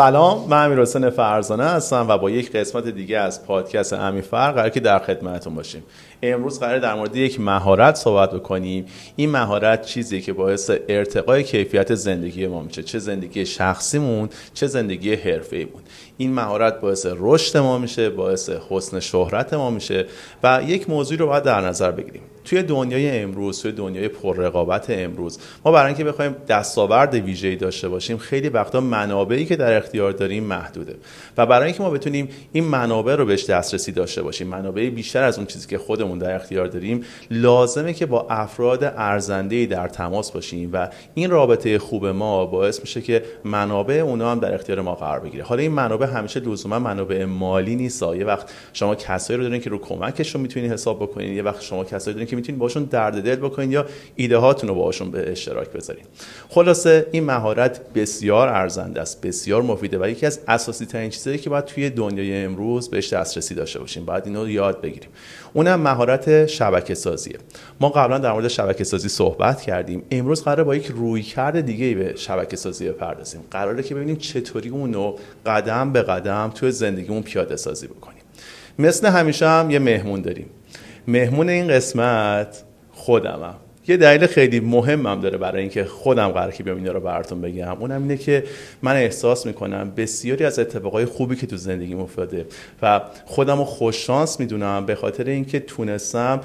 سلام من امیر حسین فرزانه هستم و با یک قسمت دیگه از پادکست امیفر قرار که در خدمتتون باشیم. امروز قرار در مورد یک مهارت صحبت بکنیم. این مهارت چیزی که باعث ارتقای کیفیت زندگی ما میشه. چه زندگی شخصیمون چه زندگی حرفه‌ایمون. این مهارت باعث رشد ما میشه باعث حسن شهرت ما میشه و یک موضوع رو باید در نظر بگیریم. توی دنیای امروز توی دنیای پررقابت امروز ما برای اینکه بخوایم دستاورد ویژه‌ای داشته باشیم خیلی وقتا منابعی که در اختیار داریم محدوده. و برای اینکه ما بتونیم این منابع رو بهش دسترسی داشته باشیم منابع بیشتر از اون چیزی که خودمون در اختیار داریم لازمه که با افراد ارزنده در تماس باشیم و این رابطه خوب ما باعث میشه که منابع اونا هم در اختیار ما قرار بگیره. حالا این منابع همیشه لزوما منابع مالی نیست. یه وقت شما کسایی رو دارین که رو کمکشون می‌تونید حساب بکنید یه وقت شما کسایی دارین می‌تونید باشون درد دل بکنید یا ایده هاتون رو باشون به اشتراک بذارید. خلاصه این مهارت بسیار ارزنده است بسیار مفیده و یکی از اساسی ترین چیزایی که باید توی دنیای امروز بهش دسترسی داشته باشیم. باید اینو یاد بگیریم. اونم مهارت شبکه سازیه ما قبلا در مورد شبکه سازی صحبت کردیم. امروز قراره با یک رویکرد دیگه به شبکه سازی بپردازیم. قراره که ببینیم چطوری اون رو قدم به قدم توی زندگیمون پیاده سازی بکنیم. مثل همیشه هم یه مهمون داریم. مهمون این قسمت خودمم. یه دلیل خیلی مهمم داره برای اینکه خودم قرار که بیام اینا رو براتون بگم. اونم اینه که من احساس می‌کنم بسیاری از اتفاقای خوبی که تو زندگی افتاده و خودم رو خوششانس می‌دونم به خاطر اینکه تونستم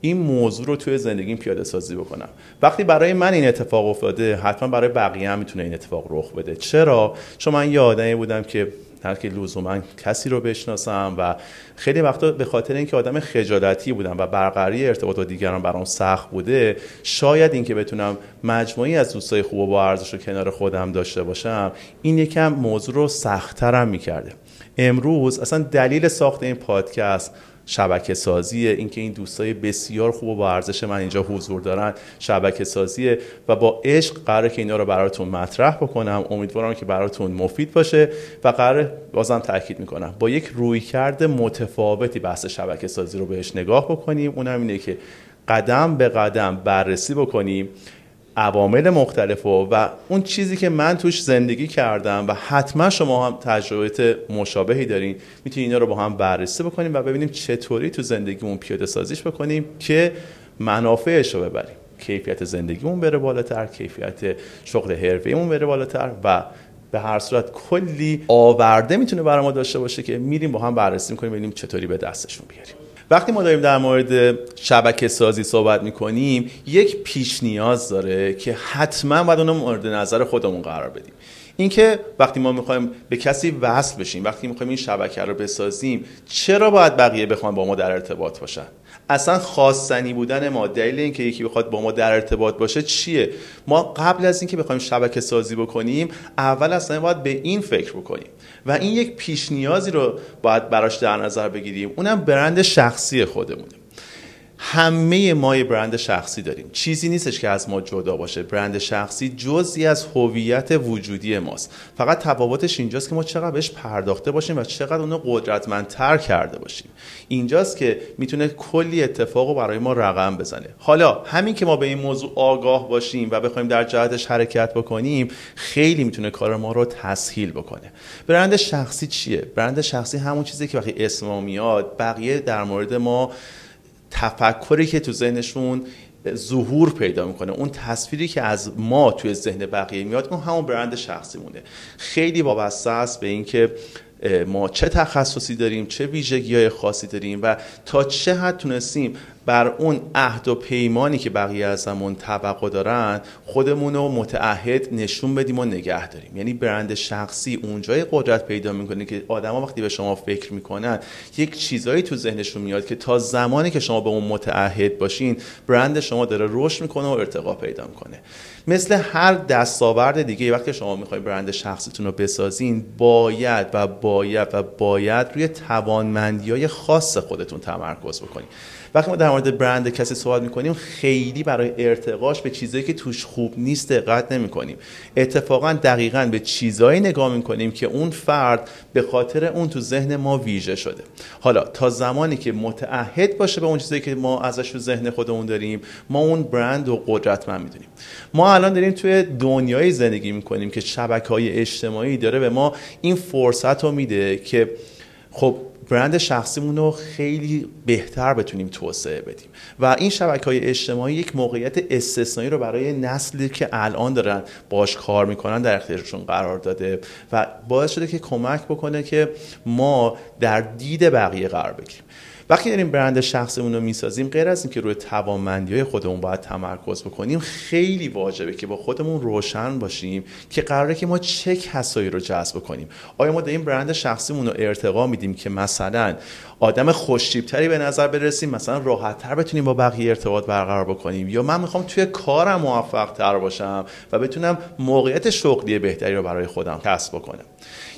این موضوع رو توی زندگیم پیاده سازی بکنم. وقتی برای من این اتفاق افتاده حتما برای بقیه هم می‌تونه این اتفاق رخ بده. چرا؟ چون من یه آدمی بودم که نه که لزوما کسی رو بشناسم و خیلی وقتا به خاطر اینکه آدم خجالتی بودم و برقراری ارتباط با دیگران برام سخت بوده شاید اینکه بتونم مجموعی از دوستای خوب و با ارزش رو کنار خودم داشته باشم این یکم موضوع رو سختترم می‌کرده. امروز اصلا دلیل ساخت این پادکست شبکه سازیه اینکه این دوستای بسیار خوب و با ارزش من اینجا حضور دارن شبکه سازیه و با عشق قراره که اینا رو براتون مطرح بکنم. امیدوارم که براتون مفید باشه و قرار بازم تاکید می‌کنم. با یک رویکرد متفاوتی بحث شبکه سازی رو بهش نگاه بکنیم. اونم اینه که قدم به قدم بررسی بکنیم عوامل مختلف و, و اون چیزی که من توش زندگی کردم و حتما شما هم تجربه مشابهی دارین می‌تونید اینا رو با هم بررسی بکنیم و ببینیم چطوری تو زندگیمون پیاده سازیش بکنیم که منافعش رو ببریم. کیفیت زندگیمون بره بالاتر کیفیت شغل حرفه‌ایمون بره بالاتر و به هر صورت کلی آورده می‌تونه برای ما داشته باشه که میریم با هم بررسی می‌کنیم ببینیم چطوری به دستشون بیاریم. وقتی ما داریم در مورد شبکه سازی صحبت می‌کنیم یک پیش نیاز داره که حتما باید اونو مورد نظر خودمون قرار بدیم. اینکه وقتی ما می‌خوایم به کسی وصل بشیم وقتی می‌خوایم این شبکه رو بسازیم چرا باید بقیه بخوان با ما در ارتباط باشن؟ اصلا خواستنی بودن ما دلیل اینکه یکی بخواد با ما در ارتباط باشه چیه؟ ما قبل از اینکه بخوایم شبکه سازی بکنیم اول اصلا باید به این فکر بکنیم و این یک پیش نیازی رو باید براش در نظر بگیریم. اونم برند شخصی خودمونه. همه ما یه برند شخصی داریم. چیزی نیستش که از ما جدا باشه. برند شخصی جزی از هویت وجودی ماست. فقط تفاوتش اینجاست که ما چقدر بهش پرداخته باشیم و چقدر اونو قدرتمندتر کرده باشیم. اینجاست که می‌تونه کلی اتفاق برای ما رقم بزنه. حالا همین که ما به این موضوع آگاه باشیم و بخوایم در جهتش حرکت بکنیم خیلی می‌تونه کار ما رو تسهیل بکنه. برند شخصی چیه؟ برند شخصی همون چیزی که وقتی اسم میاد بقیه در مورد ما تفکری که تو ذهنشون ظهور پیدا می‌کنه. اون تصویری که از ما توی ذهن بقیه میاد اون همون برند شخصی مونه. خیلی وابسته است به اینکه ما چه تخصصی داریم چه ویژگی های خاصی داریم و تا چه حد تونستیم بر اون عهد و پیمانی که بقیه ازمون توقع دارن خودمون رو متعهد نشون بدیم و نگه داریم. یعنی برند شخصی اونجای قدرت پیدا می‌کنه که آدما وقتی به شما فکر می‌کنن یک چیزایی تو ذهنشون میاد که تا زمانی که شما به اون متعهد باشین برند شما داره رشد می‌کنه و ارتقا پیدا می‌کنه. مثل هر دستاورد دیگه وقتی شما می‌خواید برند شخصیتون رو بسازین باید و باید و باید روی توانمندی های خاص خودتون تمرکز بکنید وقتی ما در مورد برند کسی صحبت می‌کنیم خیلی برای ارتقاش به چیزایی که توش خوب نیست دقت نمی‌کنیم. اتفاقا دقیقا به چیزایی نگاه می‌کنیم که اون فرد به خاطر اون تو ذهن ما ویژه شده. حالا تا زمانی که متعهد باشه به اون چیزایی که ما ازش تو ذهن خودمون داریم ما اون برند و قدرتمند می‌دونیم. ما الان داریم توی دنیای زندگی می‌کنیم که شبکه های اجتماعی داره به ما این فرصت رو میده که خب برند شخصیمون رو خیلی بهتر بتونیم توسعه بدیم. و این شبکه های اجتماعی یک موقعیت استثنایی رو برای نسلی که الان دارن باش کار می‌کنن در اختیارشون قرار داده و باعث شده که کمک بکنه که ما در دید بقیه قرار بگیریم. وقتی داریم برند شخصمون رو می‌سازیم غیر از اینکه روی توانمندی های خودمون باید تمرکز بکنیم خیلی واجبه که با خودمون روشن باشیم که قراره که ما چه کسایی رو جذب کنیم آیا ما داریم برند شخصیمون رو ارتقا میدیم که مثلا آدم خوشتیبتری به نظر برسیم مثلا راحتتر بتونیم با بقیه ارتباط برقرار بکنیم. یا من می‌خوام توی کارم موفق تر باشم و بتونم موقعیت شغلی بهتری رو برای خودم کسب بکنم.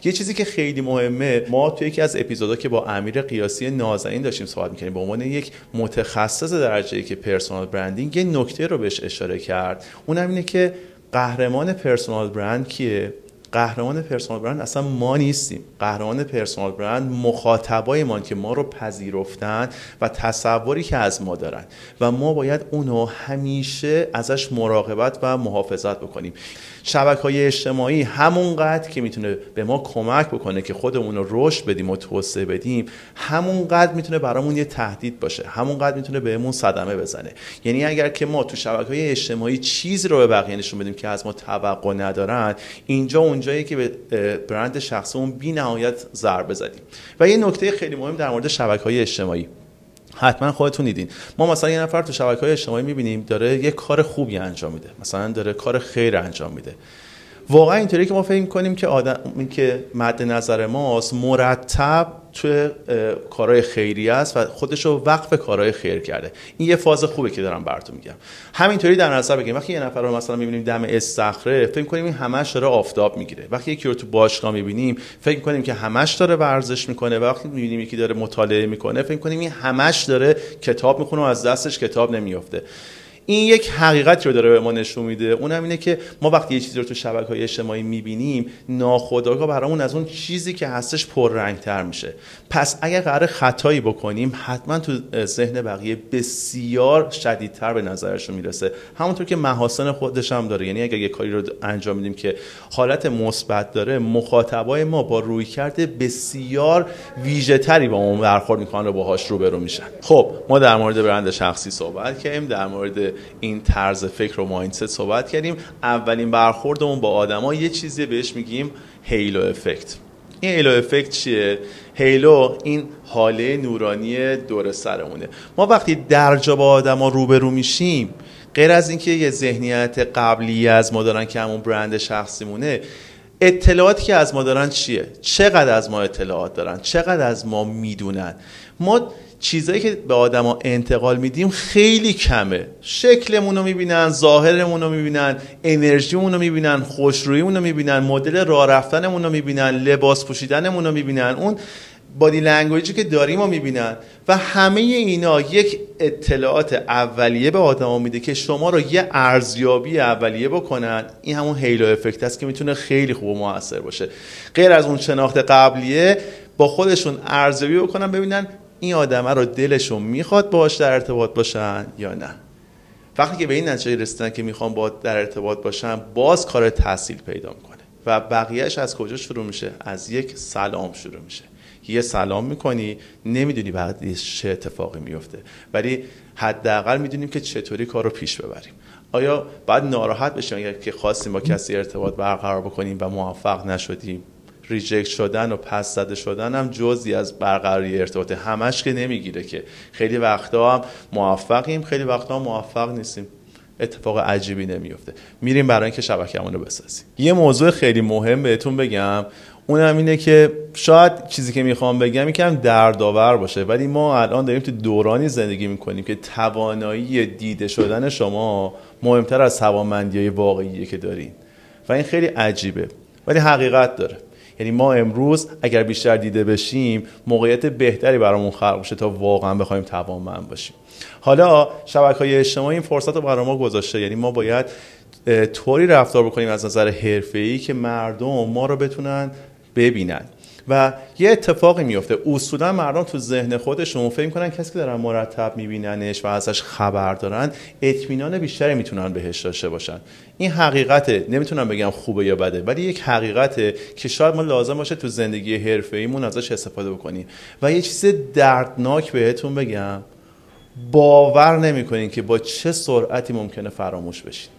یه چیزی که خیلی مهمه ما توی یکی از اپیزودها که با امیر قیاسی نازنین داشتیم صحبت می‌کنیم به عنوان یک متخصص درجه ای که پرسونال برندینگ یه نکته رو بهش اشاره کرد. اونم اینه که قهرمان پرسونال برند کیه؟ قهرمان پرسونال برند اصلا ما نیستیم. قهرمان پرسونال برند مخاطبای ما که ما رو پذیرفتن و تصوری که از ما دارن. و ما باید اونو همیشه ازش مراقبت و محافظت بکنیم. شبکه های اجتماعی همونقدر که می‌تونه به ما کمک بکنه که خودمون رو رشد بدیم و توسعه بدیم همونقدر می‌تونه برامون یه تهدید باشه. همونقدر می‌تونه بهمون صدمه بزنه. یعنی اگر که ما تو شبکه های اجتماعی چیزی رو به بقیه نشون بدیم که از ما توقع ندارن اینجا اونجایی که به برند شخصمون بی نهایت ضربه زدیم. و یه نکته خیلی مهم در مورد شبکه های اجتماعی. حتما خودتون دیدین. ما مثلا یه نفر تو شبکه های اجتماعی می‌بینیم داره یه کار خوبی انجام میده. مثلا داره کار خیر انجام میده. واقعا اینطوری که ما فکر کنیم که آدم که مد نظر ماست مرتب توی کارهای خیری است و خودش رو وقف کارهای خیر کرده. این یه فاز خوبه که دارم براتون میگم. همینطوری در نظر بگیریم. وقتی یه نفر رو مثلا می‌بینیم دم استخره فکر کنیم این همش داره آفتاب می‌گیره. وقتی یکی رو تو باشگاه می‌بینیم فکر کنیم که همش داره ورزش می‌کنه و وقتی می‌بینیم یکی داره مطالعه می‌کنه فکر کنیم این همش داره کتاب می‌خونه و از دستش کتاب نمیافته. این یک حقیقتی رو داره به ما نشون میده. اونم اینه که ما وقتی یه چیزی رو تو شبکه های اجتماعی می‌بینیم ناخودآگاه برامون از اون چیزی که هستش پررنگتر میشه. پس اگر قرار خطایی بکنیم حتما تو ذهن بقیه بسیار شدیدتر به نظرشون می‌رسه. همونطور که محاسن خودش هم داره. یعنی اگر یه کاری رو انجام میدیم که حالت مثبت داره مخاطبای ما با روی کرده بسیار ویژه تری با اون برخورد می‌کنن و باهاش روبرو میشن. خب ما در مورد برند شخصی صحبت کردیم. در مورد این طرز فکر و مایندست صحبت کردیم. اولین برخوردمون با آدما یه چیزی بهش میگیم هیلو افکت. این هیلو افکت چیه؟ هیلو این حاله نورانی دور سرمونه. ما وقتی در جا با آدما روبرو میشیم غیر از اینکه یه ذهنیت قبلی از ما دارن که همون برند شخصیمونه اطلاعاتی که از ما دارن چیه؟ چقدر از ما اطلاعات دارن؟ چقدر از ما می‌دونن؟ ما چیزایی که به آدما انتقال میدیم خیلی کمه. شکلمون رو می‌بینن ظاهرمون رو می‌بینن انرژیمون رو می‌بینن خوشروییمون رو می‌بینن مدل راه رفتنمون رو می‌بینن لباس پوشیدنمون رو می‌بینن اون body language ی که داریم رو می‌بینن. و همه اینا یک اطلاعات اولیه به آدما میده که شما رو یه ارزیابی اولیه بکنن. این همون halo effect است که می‌تونه خیلی خوب و موثر باشه. غیر از اون شناخت قبلیه با خودشون ارزیابی بکنن ببینن این آدمه رو دلشون می‌خواد باش در ارتباط باشن یا نه؟ وقتی که به این نتیجه رسیدن که می‌خوان با در ارتباط باشن باز کار تحصیل پیدا می‌کنه و بقیهش از کجا شروع میشه؟ از یک سلام شروع میشه. یه سلام می‌کنی نمی‌دونی بعدش چه اتفاقی میفته ولی حداقل می‌دونیم که چطوری کار رو پیش ببریم. آیا بعد ناراحت بشیم اگر که خواستیم با کسی ارتباط برقرار بکنیم و موفق نشدیم؟ ریجکت شدن و پس زده شدن هم جزی از برقراری ارتباط همش که نمی‌گیره که خیلی وقتا هم موفقیم خیلی وقتا هم موفق نیستیم. اتفاق عجیبی نمیفته. میریم برای اینکه شبکه‌مون رو بسازیم. یه موضوع خیلی مهم بهتون بگم. اونم اینه که شاید چیزی که می‌خوام بگم یکم دردآور باشه ولی ما الان داریم تو دورانی زندگی می‌کنیم که توانایی دیده شدن شما مهمتر از توانمندی واقعیه که دارین. و این خیلی عجیبه. ولی حقیقت داره. یعنی ما امروز اگر بیشتر دیده بشیم موقعیت بهتری برامون خلق بشه تا واقعا بخوایم توانمند باشیم. حالا شبکه های اجتماعی این فرصت رو برای ما گذاشته. یعنی ما باید طوری رفتار بکنیم از نظر حرفه‌ای که مردم ما رو بتونن ببینن. و یه اتفاقی میفته. اصولا مردم تو ذهن خودشون فکر کنن کسی که دارن مرتب میبیننش و ازش خبر دارن اطمینان بیشتری می‌تونن بهش داشته باشن. این حقیقته. نمی‌تونم بگم خوبه یا بده ولی یک حقیقته که شاید ما لازم باشه تو زندگی حرفه‌ایمون ازش استفاده بکنیم. و یه چیز دردناک بهتون بگم باور نمی‌کنین که با چه سرعتی ممکنه فراموش بشین.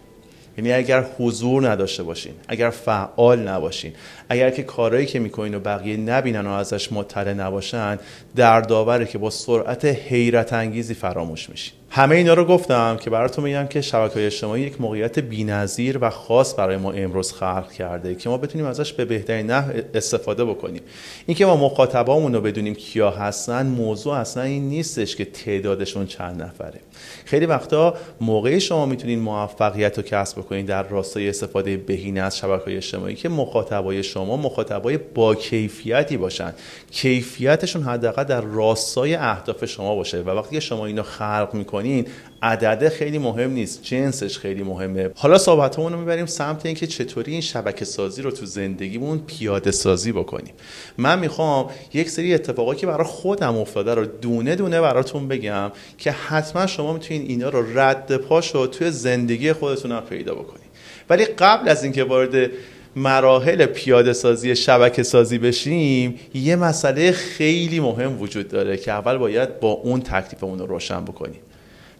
یعنی اگر حضور نداشته باشین اگر فعال نباشین اگر که کارهایی که می‌کنین و بقیه نبینن و ازش مطلع نباشن در داوره که با سرعت حیرت انگیزی فراموش میشین. همه اینا رو گفتم که براتون میگم که شبکه های اجتماعی یک موقعیت بی‌نظیر و خاص برای ما امروز خلق کرده که ما بتونیم ازش به بهترین نحو استفاده بکنیم. اینکه ما مخاطبامون رو بدونیم کیا هستن موضوع اصلا این نیستش که تعدادشون چند نفره. خیلی وقتا موقعی شما می‌تونید موفقیت رو کسب بکنید در راستای استفاده بهینه از شبکه های اجتماعی که مخاطبای شما مخاطبای با کیفیتی باشن. کیفیتشون حداقل در راستای اهداف شما باشه و وقتی شما اینو خلق می‌کنین عدده خیلی مهم نیست جنسش خیلی مهمه. حالا صحبتمون رو می‌بریم سمت اینکه چطوری این شبکه سازی رو تو زندگیمون پیاده سازی بکنیم. من می‌خوام یک سری اتفاقاتی که برای خودم افتاده رو دونه دونه براتون بگم که حتما شما می‌تونین اینا رو رد پاش رو توی زندگی خودتون هم پیدا بکنید ولی قبل از اینکه وارد مراحل پیاده سازی شبکه سازی بشیم یه مسئله خیلی مهم وجود داره که اول باید با اون تکلیفمون رو روشن بکنیم.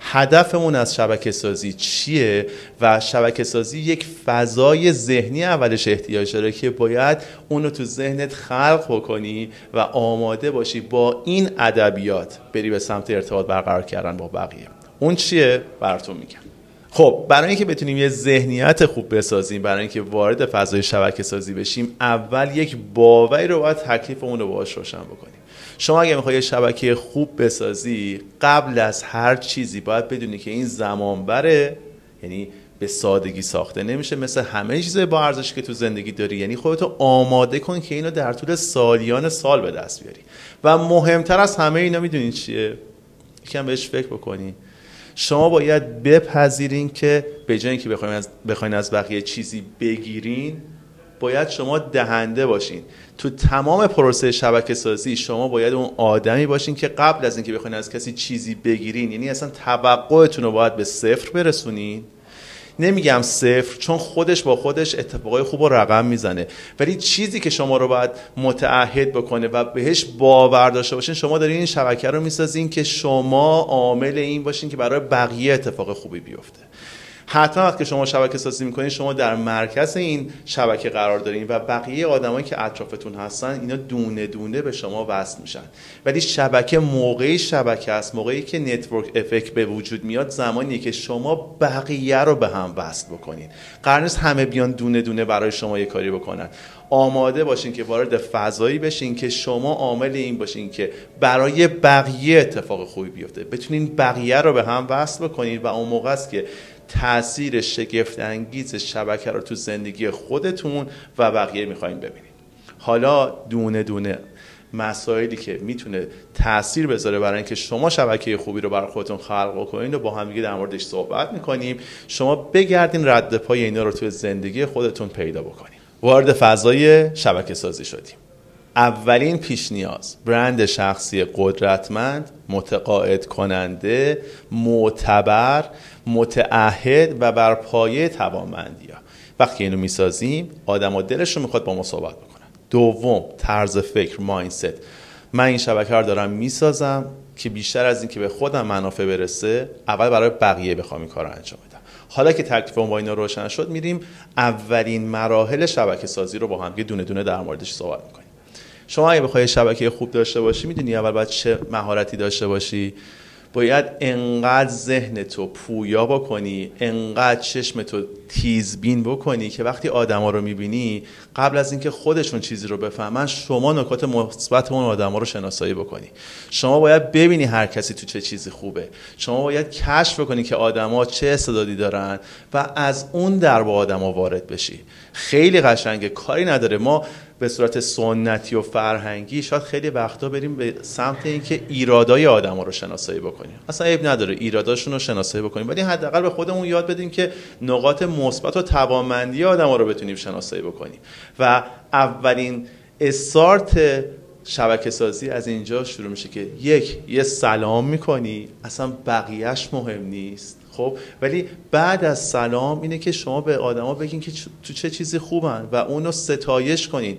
هدفمون از شبکه سازی چیه و شبکه سازی یک فضای ذهنی اولش احتیاج داره که باید اون رو تو ذهنت خلق بکنی و آماده باشی با این ادبیات بری به سمت ارتباط برقرار کردن با بقیه. اون چیه؟ براتون میگم. خب برای اینکه بتونیم یه ذهنیت خوب بسازیم برای اینکه وارد فضای شبکه سازی بشیم اول یک باوری رو باید تکلیفمون رو باهاش روشن بکنیم. شما اگه می‌خوای شبکه خوب بسازی قبل از هر چیزی باید بدونی که این زمان بره یعنی به سادگی ساخته. نمیشه مثل همه چیز با ارزشی که تو زندگی داری. یعنی خودتو آماده کن که اینو در طول سالیان سال به دست بیاری. و مهمتر از همه اینا می‌دونین چیه؟ یکم بهش فکر بکنی. شما باید بپذیرین که به جای اینکه بخواین از بخواین از بقیه چیزی بگیرین باید شما دهنده باشین. تو تمام پروسه شبکه سازی شما باید اون آدمی باشین که قبل از اینکه بخواین از کسی چیزی بگیرین یعنی اصلا توقعتون رو باید به صفر برسونین. نمیگم صفر چون خودش با خودش اتفاقای خوب و رقم می‌زنه. ولی چیزی که شما رو باید متعهد بکنه و بهش باور داشته باشین شما دارین این شبکه رو می‌سازین که شما عامل این باشین که برای بقیه اتفاق خوبی بیفته. حتما وقتی شما شبکه سازی می‌کنین شما در مرکز این شبکه قرار دارین و بقیه آدمایی که اطرافتون هستن اینا دونه دونه به شما وصل میشن. ولی شبکه موقعی شبکه است موقعی که نتورک افکت به وجود میاد زمانی که شما بقیه رو به هم وصل بکنین. قرار نیست همه بیان دونه دونه برای شما یه کاری بکنن. آماده باشین که وارد فضایی بشین که شما عامل این باشین که برای بقیه اتفاق خوبی بیفته. بتونین بقیه رو به هم وصل بکنین و اون موقع است که تاثیر شگفت انگیز شبکه رو تو زندگی خودتون و بقیه می‌خوایم ببینید. حالا دونه دونه مسائلی که می‌تونه تاثیر بذاره برای اینکه شما شبکه خوبی رو برای خودتون خلق کنید و با هم دیگه در موردش صحبت می‌کنیم شما بگردین رد پای اینا رو تو زندگی خودتون پیدا بکنید وارد فضای شبکه سازی شدیم. اولین پیش نیاز. برند شخصی قدرتمند متقاعد کننده معتبر متعهد و بر پایه توانمندی ها وقتی اینو می‌سازیم آدم و دلش رو می‌خواد با ما صحبت بکنن دوم طرز فکر ماینست من این شبکه رو دارم می‌سازم که بیشتر از این که به خودم منافع برسه اول برای بقیه بخوام این کار رو انجام بدم. حالا که تکلیف با اینا روشن شد میریم اولین مراحل شبکه سازی رو با هم دونه دونه در موردش صحبت می‌کنیم. شما اگه بخوای شبکه خوب داشته باشی می‌دونی اول باید چه مهارتی داشته باشی. باید انقدر ذهن تو پویا بکنی انقدر چشم تو تیزبین بکنی که وقتی آدما رو می‌بینی قبل از اینکه خودشون چیزی رو بفهمن شما نکات مثبت اون آدما رو شناسایی بکنی. شما باید ببینی هر کسی تو چه چیزی خوبه. شما باید کشف بکنی که آدما چه استعدادی دارن و از اون در با آدما وارد بشی. خیلی قشنگه کاری نداره. ما به صورت سنتی و فرهنگی شاید خیلی وقتا بریم به سمت اینکه ایرادای آدما رو شناسایی بکنیم. اصلا عیب نداره ایراداشون رو شناسایی بکنیم ولی حداقل به خودمون یاد بدیم که نقاط مثبت و توانمندی آدما رو بتونیم شناسایی بکنیم. و اولین استارت شبکه سازی از اینجا شروع میشه که یک یه سلام می‌کنی اصلا بقیهش مهم نیست. خب ولی بعد از سلام اینه که شما به آدما بگین که تو چه چیزی خوبن و اونو ستایش کنید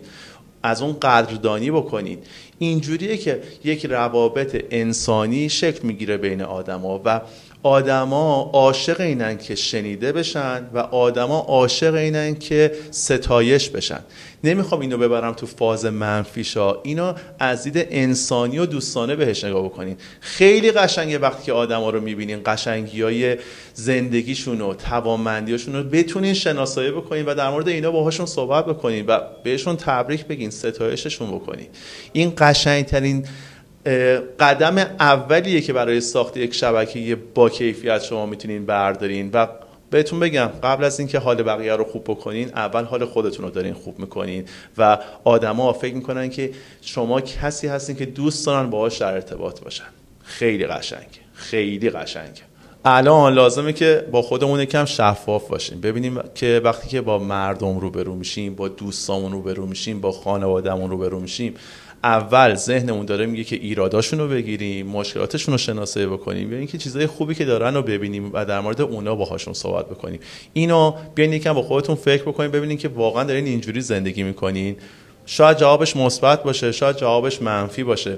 از اون قدردانی بکنید اینجوریه که یک روابط انسانی شکل می‌گیره بین آدما و آدما عاشق اینن که شنیده بشن و آدما عاشق اینن که ستایش بشن. نمی‌خوام اینو ببرم تو فاز منفیشا اینو از دید انسانی و دوستانه بهش نگاه بکنین. خیلی قشنگه وقتی که آدما رو می‌بینین قشنگی های زندگیشون و توانمندیاشون رو بتونین شناسایی بکنین و در مورد اینا باهاشون صحبت بکنین و بهشون تبریک بگین ستایششون بکنین. این قشنگترین قدم اولیه که برای ساخت یک شبکه با کیفیت شما می‌تونین بردارین. و بهتون بگم قبل از اینکه حال بقیه رو خوب بکنین اول حال خودتون رو دارین خوب می‌کنین. و آدما فکر می‌کنن که شما کسی هستین که دوست دارن باهاش در ارتباط باشن. خیلی قشنگ. خیلی قشنگه الان لازمه که با خودمون یکم شفاف باشیم. ببینیم که وقتی که با مردم روبرو میشیم با دوستامون روبرو میشیم با خانوادهمون روبرو میشیم اول ذهنمون داره میگه که ایراداشون رو بگیریم مشکلاتشون رو شناسایی بکنیم یا اینکه چیزای خوبی که دارن رو ببینیم و در مورد اونا باهاشون صحبت بکنیم. اینو بیاین یکم با خودتون فکر بکنیم ببینید که واقعا دارین اینجوری زندگی می‌کنین. شاید جوابش مثبت باشه شاید جوابش منفی باشه.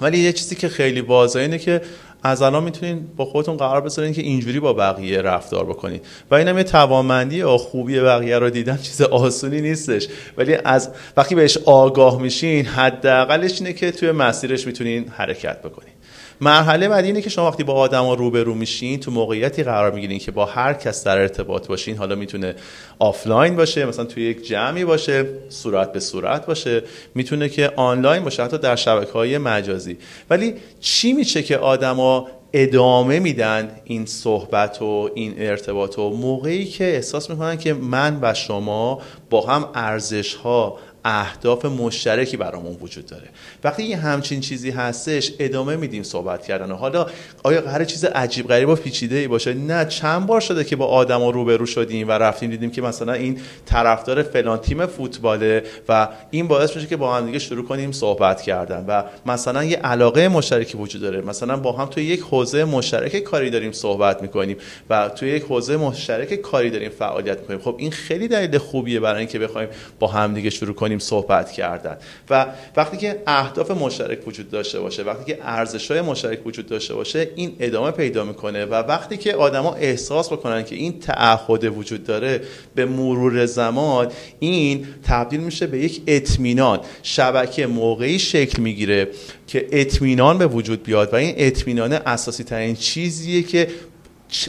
ولی یه چیزی که خیلی واضحه اینه که از الان می‌تونین با خودتون قرار بذارین که اینجوری با بقیه رفتار بکنید و اینم یه توانمندی و خوبی بقیه رو دیدن چیز آسونی نیستش. ولی از وقتی بهش آگاه میشین حداقلش اینه که توی مسیرش می‌تونین حرکت بکنین. مرحله بعدی اینه که شما وقتی با آدما روبرو میشین تو موقعیتی قرار می‌گیرین که با هر کس در ارتباط باشین. حالا می‌تونه آفلاین باشه مثلا توی یک جمعی باشه صورت به صورت باشه. می‌تونه که آنلاین باشه حتی در شبکه های مجازی. ولی چی میشه که آدما ادامه میدن این صحبت و این ارتباط؟ و موقعی که احساس می‌کنن که من و شما با هم ارزش ها اهداف مشترکی برامون وجود داره. وقتی یه همچین چیزی هستش ادامه میدیم صحبت کردن. حالا آیا هر چیز عجیب غریب و پیچیده ای باشه؟ نه چند بار شده که با آدما روبرو شدیم و رفتیم دیدیم که مثلا این طرفدار فلان تیم فوتباله و این باعث میشه که با هم دیگه شروع کنیم صحبت کردن. و مثلا یه علاقه مشترکی وجود داره. مثلا با هم توی یک حوزه مشترک کاری داریم صحبت می‌کنیم و توی یک حوزه مشترک کاری داریم فعالیت می‌کنیم. خب این خیلی دلیل خوبیه برای اینکه بخوایم با هم دیگه شروع کنیم صحبت کردن. و وقتی که اهداف مشترک وجود داشته باشه وقتی که ارزش های مشترک وجود داشته باشه این ادامه پیدا می‌کنه و وقتی که آدما احساس بکنن که این تعهد وجود داره به مرور زمان این تبدیل میشه به یک اطمینان. شبکه موقعی شکل می‌گیره که اطمینان به وجود بیاد و این اطمینان اساسی ترین چیزیه که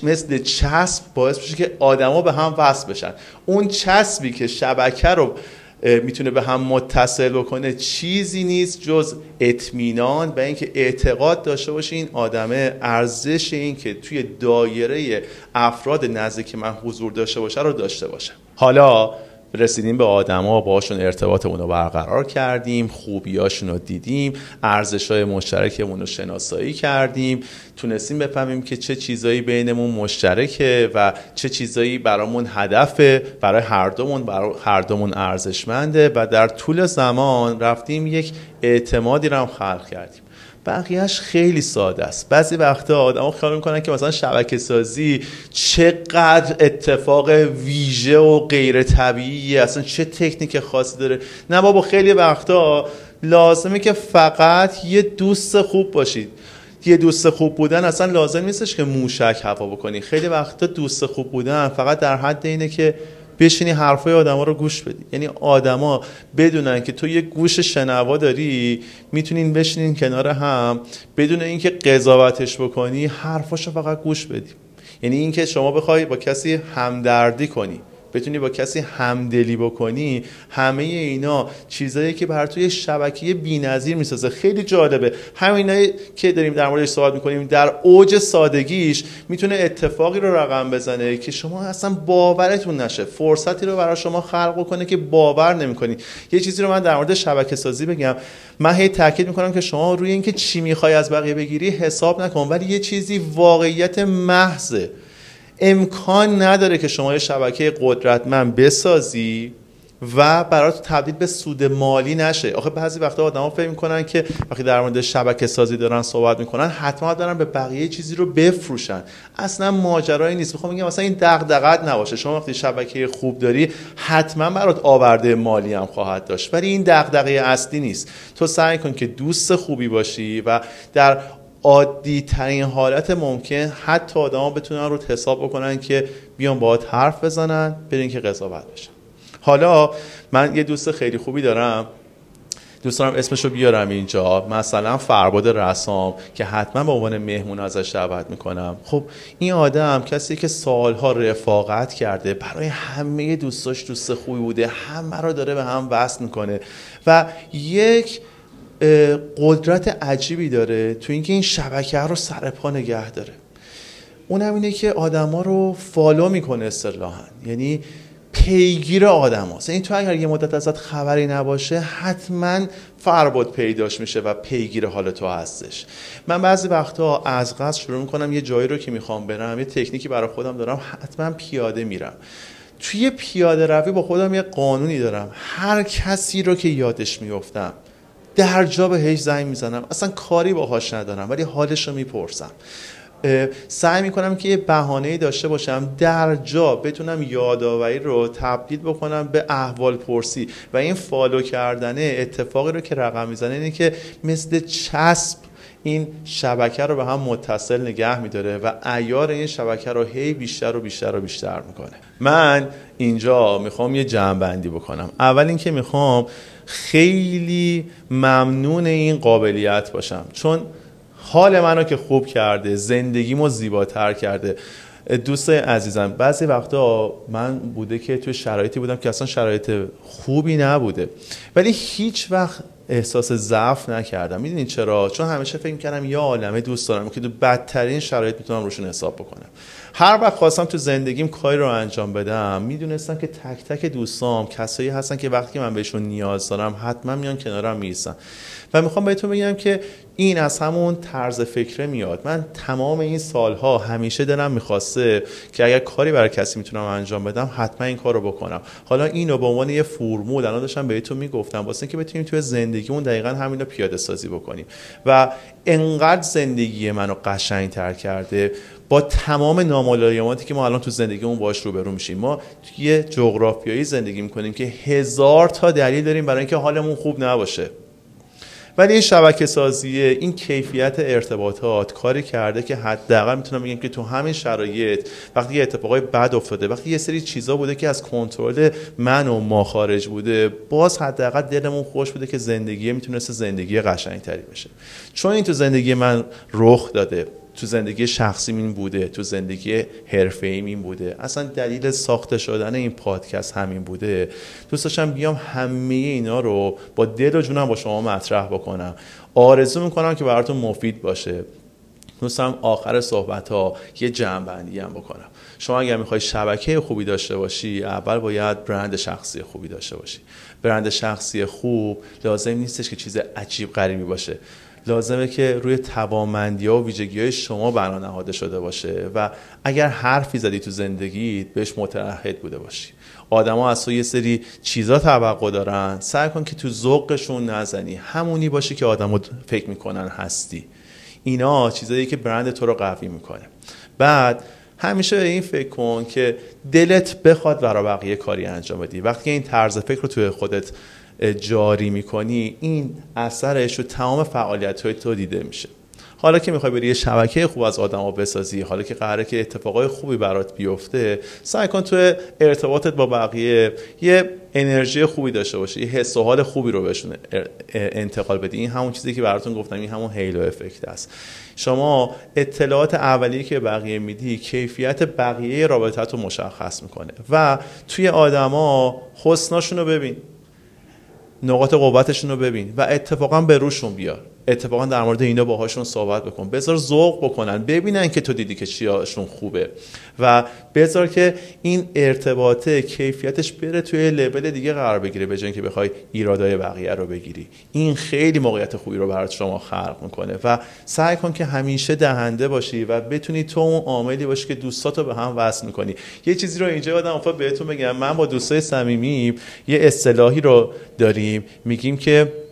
مثل چسب باعث میشه که آدما به هم وصل بشن. اون چسبی که شبکه رو می‌تونه به هم متصل بکنه. چیزی نیست جز اطمینان و اینکه اعتقاد داشته باشه این آدمه ارزش این که توی دایره افراد نزدیک من حضور داشته باشه رو داشته باشه. حالا رسیدیم به آدما باشون ارتباطمون رو برقرار کردیم خوبیاشون رو دیدیم ارزش های مشترکمون رو شناسایی کردیم تونستیم بفهمیم که چه چیزایی بینمون مشترکه و چه چیزایی برامون هدفه برای هر دومون برای هر دومون ارزشمنده و در طول زمان رفتیم یک اعتمادی رو هم خلق کردیم. بقیهش خیلی ساده است. بعضی وقتا آدم خیال می‌کنن که مثلا شبکه سازی چقدر اتفاق ویژه و غیر طبیعی اصلا چه تکنیک خاصی داره. نه بابا خیلی وقتا لازمه که فقط یه دوست خوب باشید. یه دوست خوب بودن اصلا لازم نیستش که موشک هوا بکنی. خیلی وقتا دوست خوب بودن فقط در حد اینه که بشینی حرفای آدما رو گوش بدی. یعنی آدما بدونن که تو یه گوش شنوا داری می‌تونین بشینین کنار هم بدون اینکه قضاوتش بکنی حرفاشو فقط گوش بدی. یعنی اینکه شما بخوای با کسی همدردی کنی. بتونی با کسی همدلی بکنی همه اینا چیزایی که بر توی شبکه بی‌نظیر می‌سازه. خیلی جالبه. همینایی که داریم در موردش صحبت می‌کنیم در اوج سادگیش می‌تونه اتفاقی رو رقم بزنه که شما اصلا باورتون نشه. فرصتی رو برای شما خلق کنه که باور نمی‌کنی. یه چیزی رو من در مورد شبکه سازی بگم. من هی تاکید می‌کنم که شما روی اینکه چی می‌خوای از بقیه بگیری حساب نکن ولی یه چیزی واقعیت محضه. امکان نداره که شما یه شبکه قدرتمند بسازی و برات تبدیل به سود مالی نشه. آخه بعضی وقتا آدما فکر می‌کنن که وقتی در مورد شبکه سازی دارن صحبت می‌کنن حتما دارن به بقیه چیزی رو بفروشن. اصلا ماجرایی نیست. می‌خوام بگم مثلا این دغدغت نباشه. شما وقتی شبکه خوب داری حتما برات آورده مالی هم خواهد داشت. ولی این دغدغه اصلی نیست. تو سعی کن که دوست خوبی باشی و در عادی ترین حالت ممکن حتی آدما بتونن رو حساب بکنن که بیان باهات حرف بزنن برین که قضاوت بشن. حالا من یه دوست خیلی خوبی دارم. دوست دارم اسمش رو بیارم اینجا. مثلا فرباد رسام که حتما به عنوان مهمون ازش دعوت می‌کنم. خب این آدم کسی که سالها رفاقت کرده برای همه دوستاش دوست خوبی بوده همه رو داره به هم وصل می‌کنه. و یک قدرت عجیبی داره تو اینکه این شبکه رو سر پا نگه داره. اونم اینه که آدما رو فالو می‌کنه اصطلاحا. یعنی پیگیر آدم هست این تو اگر یه مدت ازت خبری نباشه حتما فرباد پیداش میشه و پیگیر حال تو هستش. من بعضی وقتا از قصد شروع می‌کنم یه جایی رو که می‌خوام برم یه تکنیکی برای خودم دارم حتما پیاده میرم. توی پیاده روی با خودم یه قانونی دارم. هر کسی رو که یادش میفتم در جا هیچ زنگ می‌زنم. اصلا کاری باهاش ندارم ولی حالش رو می‌پرسم سعی می‌کنم که یه بهانه داشته باشم در جا بتونم یادآوری رو تبدیل بکنم به احوال پرسی. و این فالو کردنه اتفاقی رو که رقم می‌زنه اینه که مثل چسب این شبکه رو به هم متصل نگه میداره و ایار این شبکه رو هی بیشتر و بیشتر و بیشتر می‌کنه. من اینجا می‌خوام یه جمع بندی بکنم. اول اینکه می‌خوام خیلی ممنون این قابلیت باشم. چون حال منو که خوب کرده زندگیمو زیباتر کرده. دوست عزیزم بعضی وقتا من بوده که توی شرایطی بودم که اصلا شرایط خوبی نبوده. ولی هیچ وقت احساس ضعف نکردم. می‌دونید چرا؟ چون همیشه فکر می‌کردم یا عالمه دوست دارم که تو بدترین شرایط می‌تونم روشون حساب بکنم. هر وقت خواستم تو زندگیم کاری رو انجام بدم می‌دونستم که تک تک دوستام کسایی هستن که وقتی من بهشون نیاز دارم حتما میان کنارم می‌رسن و می‌خوام بهتون بگم که این از همون طرز فکره میاد. من تمام این سالها همیشه دلم می‌خواسته که اگر کاری برای کسی می‌تونم انجام بدم حتما این کار رو بکنم. حالا اینو به عنوان یه فرمول الان داشتم بهتون می‌گفتم واسه که بتونیم توی زندگیمون دقیقا همین رو پیاده سازی بکنیم. و انقدر زندگی منو قشنگ تر کرده با تمام نامالایماتی که ما الان تو زندگیمون باش روبرو میشیم. ما توی جغرافیایی زندگی می‌کنیم که هزار تا دلیل داریم برای اینکه حالمون خوب نباشه. ولی این شبکه سازی این کیفیت ارتباطات کاری کرده که حداقل می‌تونم بگم که تو همین شرایط وقتی یه اتفاقای بد افتاده وقتی یه سری چیزا بوده که از کنترل من و ما خارج بوده باز حداقل دلمون خوش بوده که زندگی می‌تونست زندگی قشنگتری بشه. چون این تو زندگی من رخ داده. تو زندگی شخصی این بوده تو زندگی حرفه این بوده. اصلا دلیل ساخته شدن این پادکست همین بوده. دوست داشتم بیام همه اینا رو با دل و جونم با شما مطرح بکنم. آرزو می‌کنم که براتون مفید باشه. دوستم آخر صحبت ها یه جمع هم بکنم. شما اگر می‌خوای شبکه خوبی داشته باشی اول باید برند شخصی خوبی داشته باشی. برند شخصی خوب لازم نیستش که چیز عجیب غریبی باشه. لازمه که روی توامندی ها و ویژگی های شما بنا نهاده شده باشه و اگر حرفی زدی تو زندگی بهش متعهد بوده باشی. آدما از تو یه سری چیزا توقع دارن. سعی کن که تو ذوقشون نزنی. همونی باشی که آدما فکر می‌کنن هستی. اینا چیزایی که برند تو رو قوی می‌کنه. بعد همیشه به این فکر کن که دلت بخواد برای بقیه کاری انجام بدی. وقتی این طرز فکر رو توی خودت جاری می‌کنی این اثرش رو تمام فعالیت های تو دیده میشه. حالا که می‌خوای بری یه شبکه خوب از آدما بسازی حالا که قراره که اتفاقای خوبی برات بیفته سعی کن تو ارتباطت با بقیه یه انرژی خوبی داشته باشه یه حس و حال خوبی رو بهشون انتقال بدی. این همون چیزی که براتون گفتم این همون هیلو افکت است. شما اطلاعات اولیه که بقیه میدی کیفیت بقیه رابطت رو مشخص می‌کنه و توی آدما حسناشون رو ببین. نقاط قوتشون رو ببین و اتفاقا به روشون بیار. اتفاقا در مورد اینا باهاشون صحبت بکن. بذار ذوق بکنن. ببینن که تو دیدی که چیاشون خوبه. و بذار که این ارتباطه کیفیتش بره توی لول دیگه قرار بگیره به که بخوای ایرادای بقیه رو بگیری. این خیلی موقعیت خوبی رو برات شما خلق می‌کنه. و سعی کن که همیشه دهنده باشی و بتونی تو اون عاملی باشی که دوستاتو به هم وصل می‌کنی. یه چیزی رو اینجا یادم بهتون بگم. من با دوستای صمیمی یه اصطلاحی رو داریم. میگیم که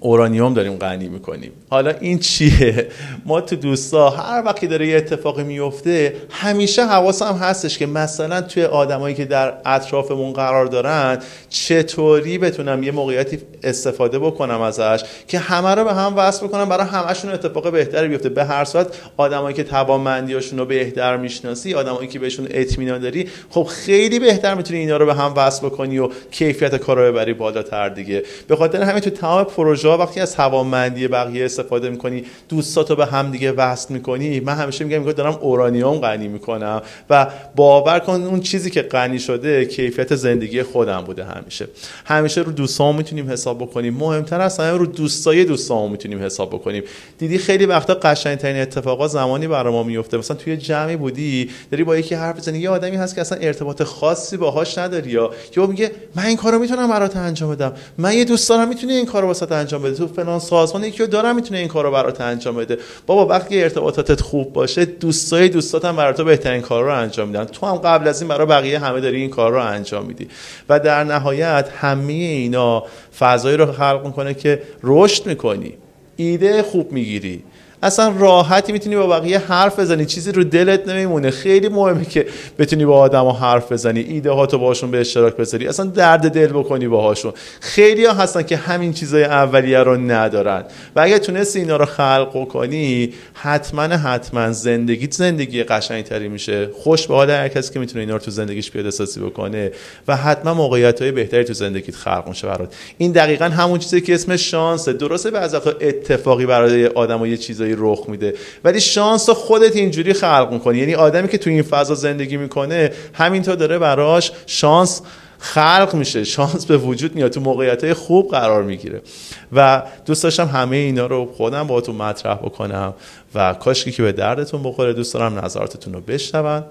اورانیوم داریم غنی می‌کنیم. حالا این چیه؟ ما تو دوستا هر وقتی داره یه اتفاقی میفته همیشه حواسم هستش که مثلا توی آدمایی که در اطرافمون قرار دارن چطوری بتونم یه موقعیتی استفاده بکنم ازش که همه رو به هم وصل بکنم برای همشون اتفاق بهتری بیفته. به هر صورت آدمایی که توانمندیاشون رو بهتر می‌شناسی آدمایی که بهشون اطمینان داری خب خیلی بهتر می‌تونی اینا رو به هم وصل بکنی و کیفیت کار رو ببری بالاتر دیگه. به خاطر همین تو تمام پروژه وقتی از توانمندی بقیه استفاده می‌کنی دوستاتو به هم دیگه وصل می‌کنی من همیشه میگم دارم اورانیوم غنی می‌کنم و باور کن اون چیزی که غنی شده کیفیت زندگی خودم بوده همیشه. همیشه رو دوستام می‌تونیم حساب بکنیم. مهمتر از همه رو دوستای دوستام می‌تونیم حساب بکنیم. دیدی خیلی وقتا قشنگترین اتفاقا زمانی برای ما میفته مثلا توی جمعی بودی داری با یکی حرف بزنی یه آدمی هست که اصلا ارتباط خاصی باهاش نداری یا یا میگه من این کارو می‌تونم برات انجام بدم. من یه دوست دارم می‌تونی این کارو واسه انجام بده. تو فلان سازمان یکی دارم می‌تونه این کارو برات انجام بده. بابا وقتی ارتباطاتت خوب باشه دوستای دوستات هم برات بهترین کار رو انجام میدن. تو هم قبل از این برای بقیه همه داری این کار رو انجام میدی. و در نهایت همه اینا فضایی رو خلق می‌کنه که رشد می‌کنی. ایده خوب می‌گیری. اصلا راحتی می‌تونی با بقیه حرف بزنی. چیزی رو دلت نمیمونه. خیلی مهمه که بتونی با آدما حرف بزنی. ایده هاتو باشون به اشتراک بذاری. اصلا درد دل بکنی باهاشون. خیلی ها هستن که همین چیزای اولیه رو ندارن. و اگه تونستی اینا رو خلق کنی حتما حتما زندگیت زندگی قشنگتری میشه. خوش به حال هر کسی که می‌تونه اینا رو تو زندگیش پیاده سازی بکنه و حتما موقعیت های بهتری تو زندگیت خلق میشه برات. این دقیقا همون چیزی که اسم شانسه درسته بعضی اتفاقی برای آدم یه چیزایی رخ میده. ولی شانس خودت اینجوری خلق می‌کنی. یعنی آدمی که تو این فضا زندگی می‌کنه همینطور داره براش شانس خلق میشه. شانس به وجود میاد. تو موقعیت های خوب قرار می‌گیره. و دوست داشتم همه اینا رو خودم با تو مطرح بکنم و کاشکی که به دردتون بخوره دوست دارم نظراتتون رو بشنون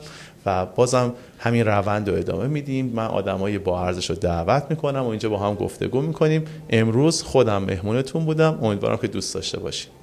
و بازم همین روند رو ادامه میدیم. من آدمای با ارزش رو دعوت می‌کنم و اینجا با هم گفتگو می‌کنیم. امروز خودم مهمونتون بودم. امیدوارم که دوست داشته باشید